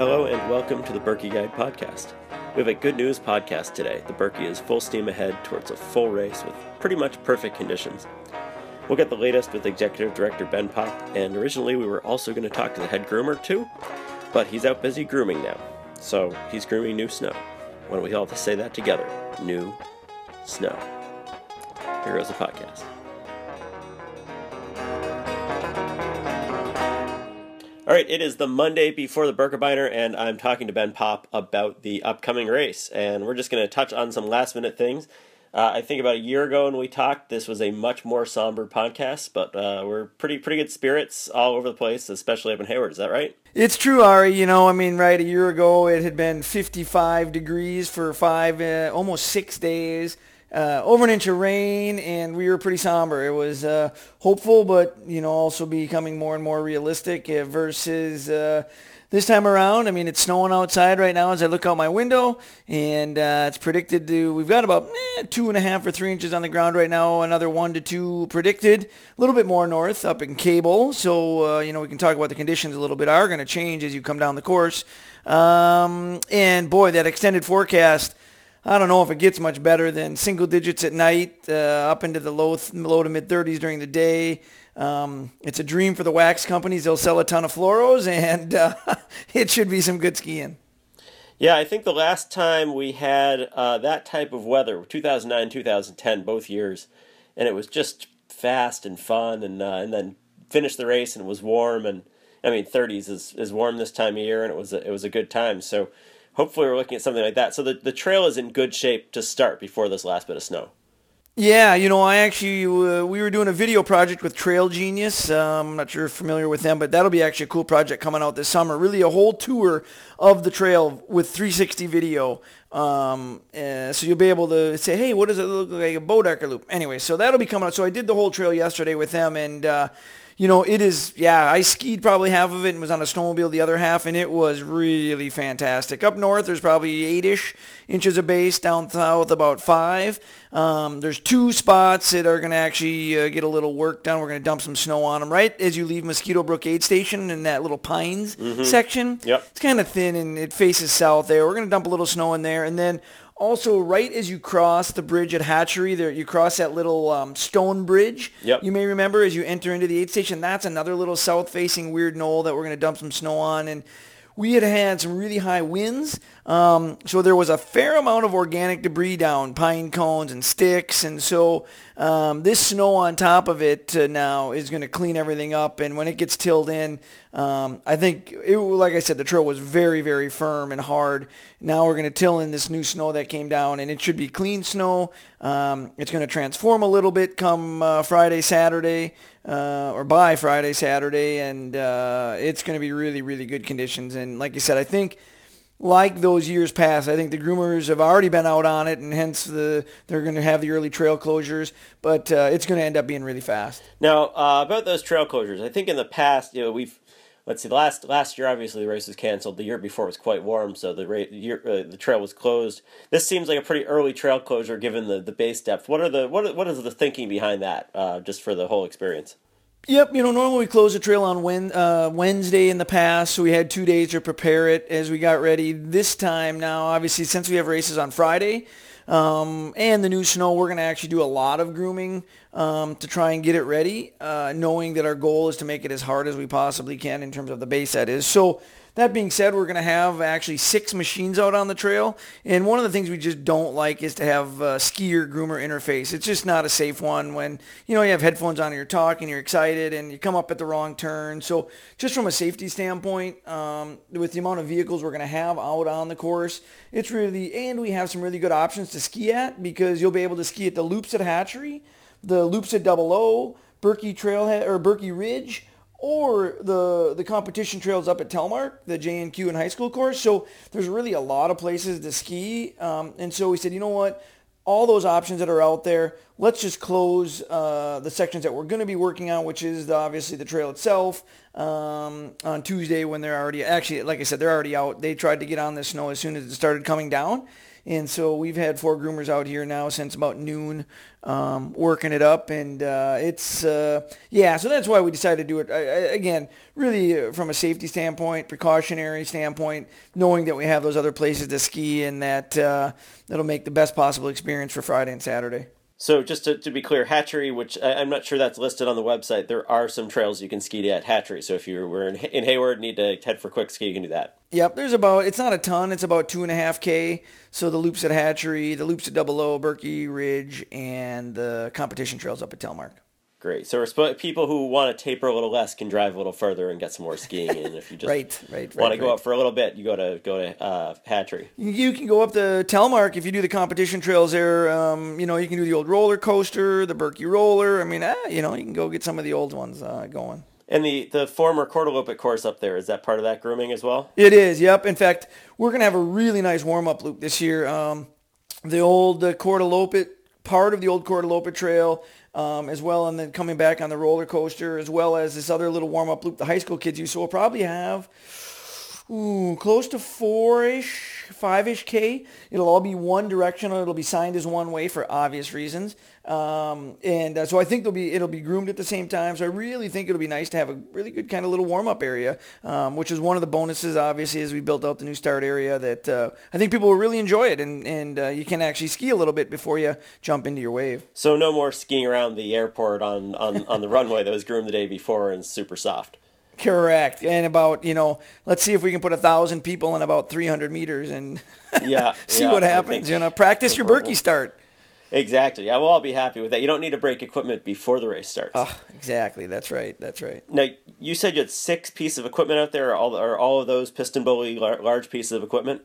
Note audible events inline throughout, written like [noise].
Hello and welcome to the Birkie Guide podcast. We have a good news podcast today. The Birkie is full steam ahead towards a full race with pretty much perfect conditions. We'll get the latest with Executive Director Ben Popp, and originally we were also going to talk to the head groomer too, but he's out busy grooming now. So he's grooming new snow. Why don't we all say that together? New snow. Here goes the podcast. All right, it is the Monday before the Birkebeiner, and I'm talking to Ben Popp about the upcoming race. And we're just going to touch on some last minute things. Uh, I think about a year ago when we talked, this was a much more somber podcast, but uh, we're pretty pretty good spirits all over the place, especially up in Hayward. Is that right? It's true, Ari. You know, I mean, right, a year ago it had been 55 degrees for five, uh, almost six days uh, over an inch of rain, and we were pretty somber. It was uh, hopeful, but you know, also becoming more and more realistic uh, versus uh, this time around. I mean, it's snowing outside right now as I look out my window, and uh, it's predicted to. We've got about eh, two and a half or three inches on the ground right now. Another one to two predicted. A little bit more north up in Cable. So uh, you know, we can talk about the conditions a little bit. Are going to change as you come down the course. Um, and boy, that extended forecast I don't know if it gets much better than single digits at night, uh, up into the low low to mid 30s during the day. Um, it's a dream for the wax companies. They'll sell a ton of fluoros, [laughs] and uh, [laughs] it should be some good skiing. Yeah, I think the last time we had uh, that type of weather, 2009, 2010, both years, and it was just fast and fun, and uh, and then finished the race and it was warm, and I mean 30s is, is warm this time of year, and it was a, it was a good time. So hopefully we're looking at something like that. So the, the trail is in good shape to start before this last bit of snow. Yeah, you know, I actually uh, we were doing a video project with Trail Genius. Um, I'm not sure if you're familiar with them, but that'll be actually a cool project coming out this summer. Really, a whole tour of the trail with 360 video. Um, uh, so you'll be able to say, hey, what does it look like a Bodecker loop? Anyway, so that'll be coming out. So I did the whole trail yesterday with them, and uh, you know, it is, yeah, I skied probably half of it and was on a snowmobile the other half, and it was really fantastic. Up north, there's probably eight-ish inches of base. Down south, about five. Um, there's two spots that are going to actually uh, get a little work done. We're going to dump some snow on them right as you leave Mosquito Brook Aid Station in that little pines mm-hmm. section. Yep. It's kind of thin and it faces south there. We're going to dump a little snow in there, and then also right as you cross the bridge at Hatchery, there you cross that little um, stone bridge. Yep. You may remember as you enter into the aid station, that's another little south-facing weird knoll that we're going to dump some snow on. And we had had some really high winds. Um, so there was a fair amount of organic debris down, pine cones and sticks. And so um, this snow on top of it uh, now is going to clean everything up. And when it gets tilled in, um, I think, it, like I said, the trail was very, very firm and hard. Now we're going to till in this new snow that came down, and it should be clean snow. Um, it's going to transform a little bit come uh, Friday, Saturday uh, or by Friday, Saturday, and uh, it's going to be really, really good conditions. And like you said, I think like those years past, I think the groomers have already been out on it, and hence the they're going to have the early trail closures. But uh, it's going to end up being really fast. Now uh, about those trail closures, I think in the past, you know, we've let's see, last last year obviously the race was canceled. The year before was quite warm, so the year, uh, the trail was closed. This seems like a pretty early trail closure given the, the base depth. What are the what are, what is the thinking behind that? Uh, just for the whole experience. Yep, you know, normally we close the trail on uh, Wednesday in the past, so we had two days to prepare it as we got ready. This time now, obviously, since we have races on Friday um, and the new snow, we're going to actually do a lot of grooming um, to try and get it ready, uh, knowing that our goal is to make it as hard as we possibly can in terms of the base that is. So that being said, we're going to have actually six machines out on the trail. And one of the things we just don't like is to have a skier groomer interface. It's just not a safe one when, you know, you have headphones on and you're talking, you're excited, and you come up at the wrong turn. So just from a safety standpoint, um, with the amount of vehicles we're going to have out on the course, it's really, and we have some really good options to ski at because you'll be able to ski at the loops at Hatchery the loops at Double O, Birkie Trailhead or Birkie Ridge, or the the competition trails up at Telemark, the JNQ and high school course. So there's really a lot of places to ski, um, and so we said, you know what? All those options that are out there, let's just close uh, the sections that we're going to be working on, which is the, obviously the trail itself um, on Tuesday when they're already actually, like I said, they're already out. They tried to get on the snow as soon as it started coming down And so we've had four groomers out here now since about noon, um, working it up, and uh, it's uh, yeah. So that's why we decided to do it I, I, again. Really, uh, from a safety standpoint, precautionary standpoint, knowing that we have those other places to ski, and that uh, that'll make the best possible experience for Friday and Saturday. So just to, to be clear, Hatchery, which I, am not sure that's listed on the website, there are some trails you can ski at Hatchery. So if you were in, in Hayward, need to head for quick ski, you can do that. Yep, there's about it's not a ton. It's about two and a half k. So the loops at Hatchery, the loops at Double O, Birkie Ridge, and the competition trails up at Telemark. Great. So we're people who want to taper a little less can drive a little further and get some more skiing in. If you just right, right, want right, to go up for a little bit, you go to go to uh, Hatchery. You can go up the Telemark if you do the competition trails there. Um, you know, you can do the old roller coaster, the Birkie roller. I mean, ah, you know, you can go get some of the old ones uh, going. And the, the former Korteloppet course up there, is that part of that grooming as well? It is, yep. In fact, we're going to have a really nice warm-up loop this year. Um, the old uh, Korteloppet, part of the old Korteloppet trail um, as well, and then coming back on the roller coaster, as well as this other little warm-up loop the high school kids use. So we'll probably have ooh, close to four-ish, five-ish K. It'll all be one directional. It'll be signed as one way for obvious reasons. Um, and uh, so I think they'll be it'll be groomed at the same time. So I really think it'll be nice to have a really good kind of little warm up area, um, which is one of the bonuses, obviously, as we built out the new start area. That uh, I think people will really enjoy it, and and uh, you can actually ski a little bit before you jump into your wave. So no more skiing around the airport on on, on the runway that was groomed the day before and super soft. Correct. And about, you know, let's see if we can put a thousand people in about 300 meters and [laughs] yeah, see yeah, what happens. You know, practice your Birkie start. Exactly. Yeah, we'll all be happy with that. You don't need to break equipment before the race starts. Oh, exactly. That's right. That's right. Now, you said you had six pieces of equipment out there. Are all, are all of those PistenBully large pieces of equipment?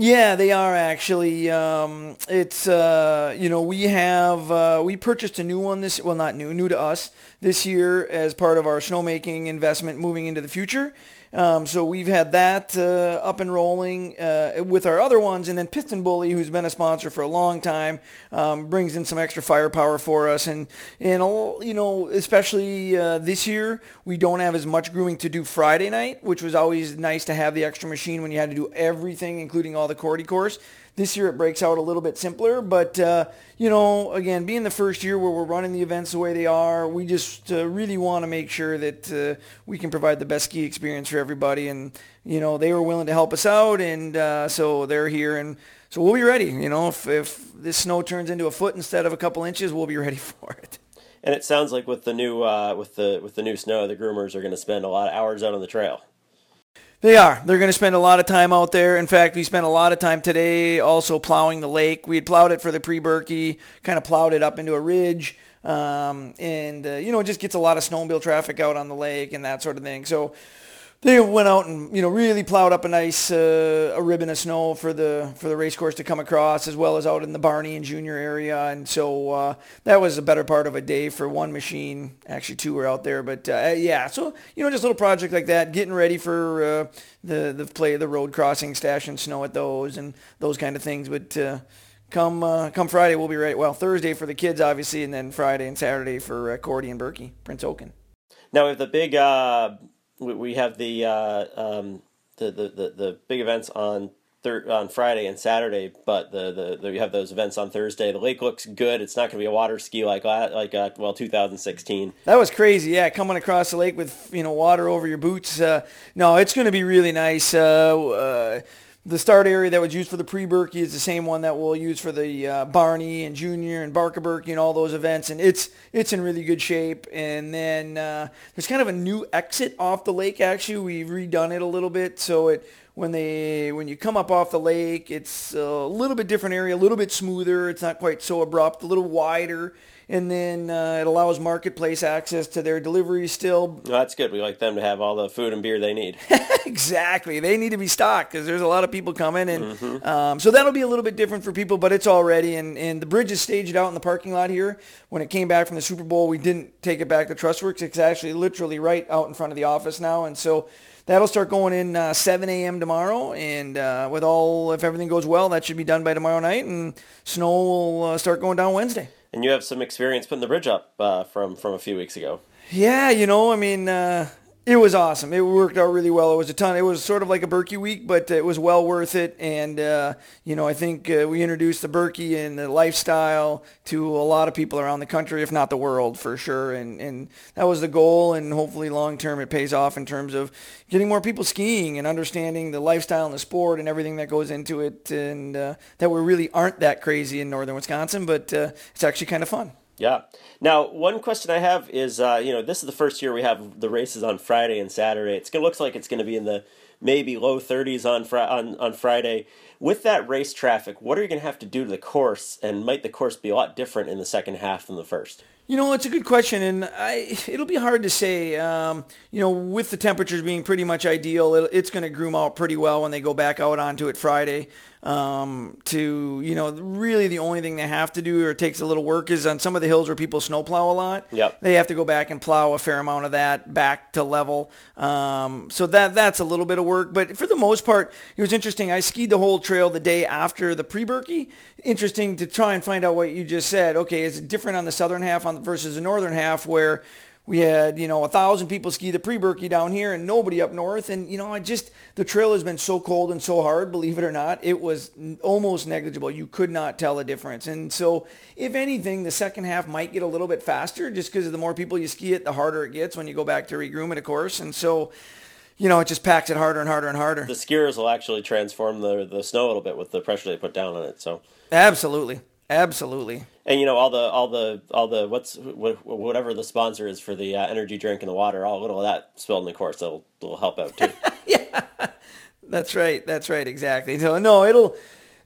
Yeah, they are actually. Um, it's uh, you know we have uh, we purchased a new one this well not new new to us this year as part of our snowmaking investment moving into the future. Um, so we've had that uh, up and rolling uh, with our other ones, and then PistenBully, who's been a sponsor for a long time, um, brings in some extra firepower for us. And and all, you know, especially uh, this year, we don't have as much grooming to do Friday night, which was always nice to have the extra machine when you had to do everything, including all the Korte course. This year it breaks out a little bit simpler, but uh, you know, again, being the first year where we're running the events the way they are, we just uh, really want to make sure that uh, we can provide the best ski experience for everybody. And you know, they were willing to help us out, and uh, so they're here, and so we'll be ready. You know, if if this snow turns into a foot instead of a couple inches, we'll be [laughs] ready for it. And it sounds like with the new uh, with the with the new snow, the groomers are going to spend a lot of hours out on the trail. They are. They're going to spend a lot of time out there. In fact, we spent a lot of time today also plowing the lake. We had plowed it for the pre-Birkie, kind of plowed it up into a ridge, um, and uh, you know, it just gets a lot of snowmobile traffic out on the lake and that sort of thing. So they went out and you know really plowed up a nice uh, a ribbon of snow for the for the race course to come across, as well as out in the Barney and Junior area, and so uh, that was a better part of a day for one machine. Actually, two were out there, but uh, yeah, so you know just a little project like that, getting ready for uh, the the play of the road crossing, stashing snow at those and those kind of things, but. Uh, come uh, come Friday, we'll be ready. Well, Thursday for the kids, obviously, and then Friday and Saturday for Korte and Birkie, Prince Haakon. Now, with the big we, we have the, uh, um, the, the, the the big events on thir- on Friday and Saturday, but the, the, the we have those events on Thursday. The lake looks good. It's not going to be a water ski like like uh, well 2016. That was crazy. Yeah, coming across the lake with you know water over your boots. Uh, no, it's going to be really nice. Uh, uh the start area that was used for the pre-Birkie is the same one that we'll use for the uh, Barney and Junior and Barkie Birkie and all those events, and it's it's in really good shape. And then uh, there's kind of a new exit off the lake. Actually, we've redone it a little bit, so it when they when you come up off the lake, it's a little bit different area, a little bit smoother. It's not quite so abrupt, a little wider and then uh, it allows marketplace access to their deliveries still. Well, that's good. We like them to have all the food and beer they need. [laughs] exactly. They need to be stocked because there's a lot of people coming, and mm-hmm. um, so that'll be a little bit different for people. But it's all ready, and and the bridge is staged out in the parking lot here. When it came back from the Super Bowl, we didn't take it back to Trustworks. It's actually literally right out in front of the office now, and so. That'll start going in uh, 7 a.m. tomorrow, and uh, with all, if everything goes well, that should be done by tomorrow night, and snow will uh, start going down Wednesday and you have some experience putting the bridge up uh, from from a few weeks ago. Yeah, you know, I mean, uh, It was awesome. It worked out really well. It was a ton. It was sort of like a Birkie week, but it was well worth it. And uh, you know, I think uh, we introduced the Birkie and the lifestyle to a lot of people around the country, if not the world, for sure. And and that was the goal. And hopefully, long term, it pays off in terms of getting more people skiing and understanding the lifestyle and the sport and everything that goes into it. And uh, that we really aren't that crazy in northern Wisconsin, but uh, it's actually kind of fun. Yeah. Now, one question I have is, uh, you know, this is the first year we have the races on Friday and Saturday. It's, it looks like it's going to be in the maybe low 30s on, fr- on on Friday. With that race traffic, what are you going to have to do to the course, and might the course be a lot different in the second half than the first? You know, it's a good question, and I, it'll be hard to say. Um, you know, with the temperatures being pretty much ideal, it, it's going to groom out pretty well when they go back out onto it Friday um, to, you know, really the only thing they have to do or takes a little work is on some of the hills where people snowplow a lot. Yep. They have to go back and plow a fair amount of that back to level. Um, so that that's a little bit of work. But for the most part, it was interesting. I skied the whole trail the day after the pre-Birkie. Interesting to try and find out what you just said. Okay, is it different on the southern half on versus the northern half where we had, you know, a thousand people ski the pre-Birkie down here and nobody up north. And, you know, I just, the trail has been so cold and so hard, believe it or not, it was almost negligible. You could not tell a difference. And so if anything, the second half might get a little bit faster just because the more people you ski it, the harder it gets when you go back to regroom it, of course. And so, you know, it just packs it harder and harder and harder. The skiers will actually transform the, the snow a little bit with the pressure they put down on it. So Absolutely. Absolutely. And you know all the all the all the what's whatever the sponsor is for the uh, energy drink and the water, all little of that spilled in the course. That'll, will help out too. [laughs] yeah, that's right. That's right. Exactly. So no, it'll,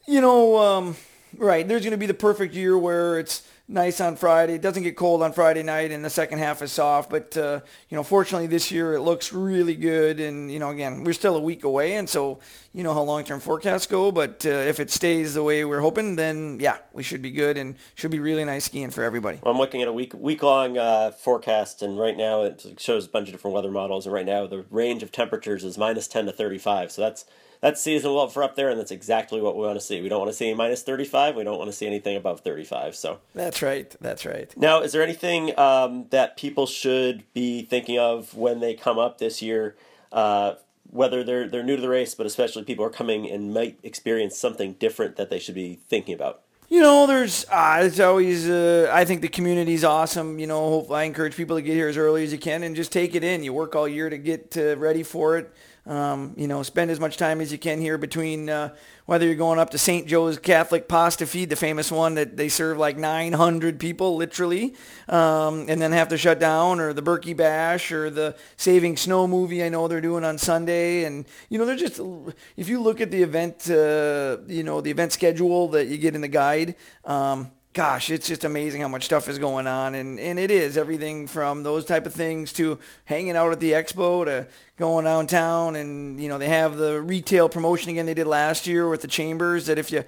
you know, um, right. There's going to be the perfect year where it's nice on Friday. It doesn't get cold on Friday night, and the second half is soft. But uh, you know, fortunately this year it looks really good. And you know, again, we're still a week away, and so you know how long-term forecasts go. But uh, if it stays the way we're hoping, then yeah, we should be good and should be really nice skiing for everybody. Well, I'm looking at a week week-long uh, forecast, and right now it shows a bunch of different weather models. And right now the range of temperatures is minus 10 to 35. So that's that's seasonal for up there, and that's exactly what we want to see. We don't want to see minus 35. We don't want to see anything above 35. So that's right. That's right. Now, is there anything um, that people should be thinking of when they come up this year? Uh, whether they're they're new to the race, but especially people are coming and might experience something different that they should be thinking about. You know, there's uh, it's always. Uh, I think the community's awesome. You know, hopefully I encourage people to get here as early as you can and just take it in. You work all year to get uh, ready for it. Um, you know, spend as much time as you can here between uh, whether you're going up to St. Joe's Catholic Pasta Feed, the famous one that they serve like 900 people literally, um, and then have to shut down, or the Birkie Bash, or the Saving Snow movie I know they're doing on Sunday. And, you know, they're just, if you look at the event, uh, you know, the event schedule that you get in the guide, um, gosh, it's just amazing how much stuff is going on. And, and it is everything from those type of things to hanging out at the expo to going downtown. And, you know, they have the retail promotion again they did last year with the chambers that if you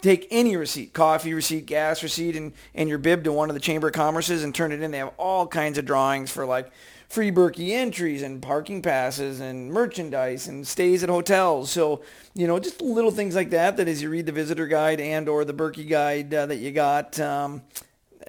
take any receipt, coffee receipt, gas receipt, and, and your bib to one of the Chamber of Commerces and turn it in, they have all kinds of drawings for like free Birkie entries and parking passes and merchandise and stays at hotels. So, you know, just little things like that, that as you read the visitor guide and or the Birkie guide uh, that you got, um,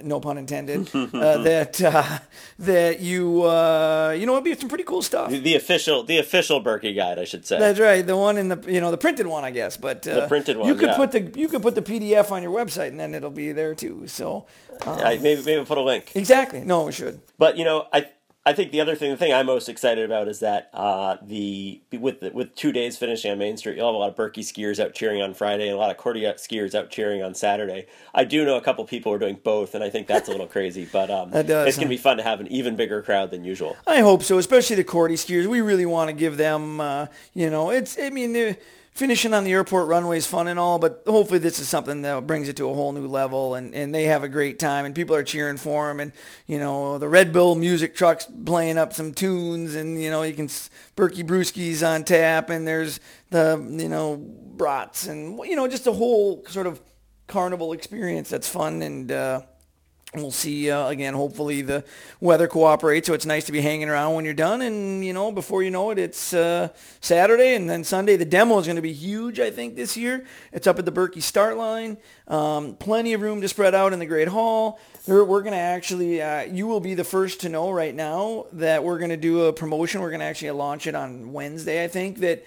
no pun intended, [laughs] uh, that uh, that you uh, you know it'd be some pretty cool stuff. The, the, official the official Birkie guide, I should say. That's right, the one in the you know the printed one, I guess. But the uh, printed one. You could yeah. put the you could put the PDF on your website, and then it'll be there too. So um, yeah, maybe maybe put a link. Exactly. No, we should. But you know, I I think the other thing, the thing I'm most excited about is that uh, the with the, with two days finishing on Main Street, you'll have a lot of Birkie skiers out cheering on Friday and a lot of Cordia skiers out cheering on Saturday. I do know a couple people are doing both, and I think that's a little crazy, but um, [laughs] does, it's huh? going to be fun to have an even bigger crowd than usual. I hope so, especially the Korte skiers. We really want to give them, uh, you know, it's. I mean, they're finishing on the airport runway is fun and all, but hopefully this is something that brings it to a whole new level and, and they have a great time and people are cheering for them and, you know, the Red Bull music trucks playing up some tunes and, you know, you can, Birkie Brewskis on tap and there's the, you know, brats and, you know, just a whole sort of carnival experience that's fun and, uh, We'll see uh, again. Hopefully the weather cooperates, so it's nice to be hanging around when you're done. And you know, before you know it, it's uh, Saturday and then Sunday. The demo is going to be huge, I think, this year. It's up at the Birkie start line. Um, plenty of room to spread out in the Great Hall. We're, going to actually, uh, you will be the first to know right now that we're going to do a promotion. We're going to actually launch it on Wednesday, I think. That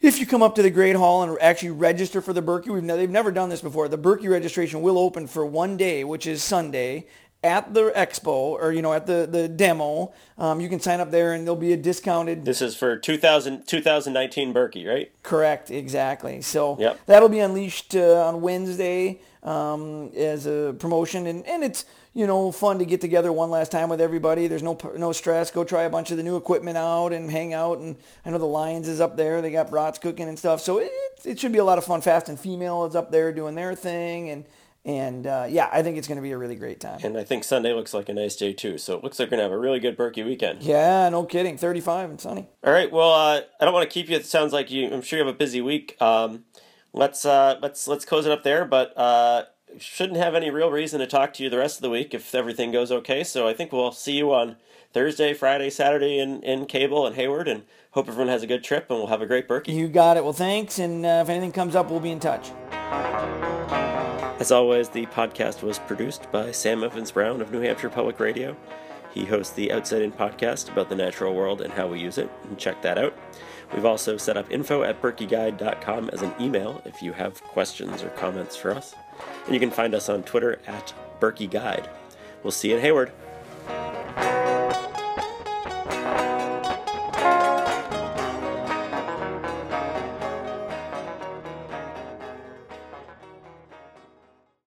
if you come up to the Great Hall and actually register for the Birkie, we've ne- they've never done this before. The Birkie registration will open for one day, which is Sunday, at the expo or you know at the the demo. Um, you can sign up there, and there'll be a discounted. This is for 2000, 2019 Birkie, right? Correct, exactly. So Yep. that'll be unleashed uh, on Wednesday um, as a promotion, and, and it's you know fun to get together one last time with everybody. There's no no stress. Go try a bunch of the new equipment out and hang out. And I know the Lions is up there. They got brats cooking and stuff. So it it should be a lot of fun. Fast and Female is up there doing their thing, and and uh, yeah, I think it's going to be a really great time. And I think Sunday looks like a nice day too. So it looks like we're gonna have a really good Birkie weekend. Yeah, no kidding. 35 and sunny. All right. Well, uh, I don't want to keep you. It sounds like you. I'm sure you have a busy week. Um, let's uh, let's let's close it up there. But uh, shouldn't have any real reason to talk to you the rest of the week if everything goes okay. So I think we'll see you on Thursday, Friday, Saturday in in Cable and Hayward, and hope everyone has a good trip and we'll have a great Birkie. You got it. Well, thanks. And uh, if anything comes up, we'll be in touch. As always, the podcast was produced by Sam Evans Brown of New Hampshire Public Radio. He hosts the Outside In podcast about the natural world and how we use it, and check that out. We've also set up info at birkieguide.com as an email if you have questions or comments for us. And you can find us on Twitter at birkieguide. We'll see you in Hayward.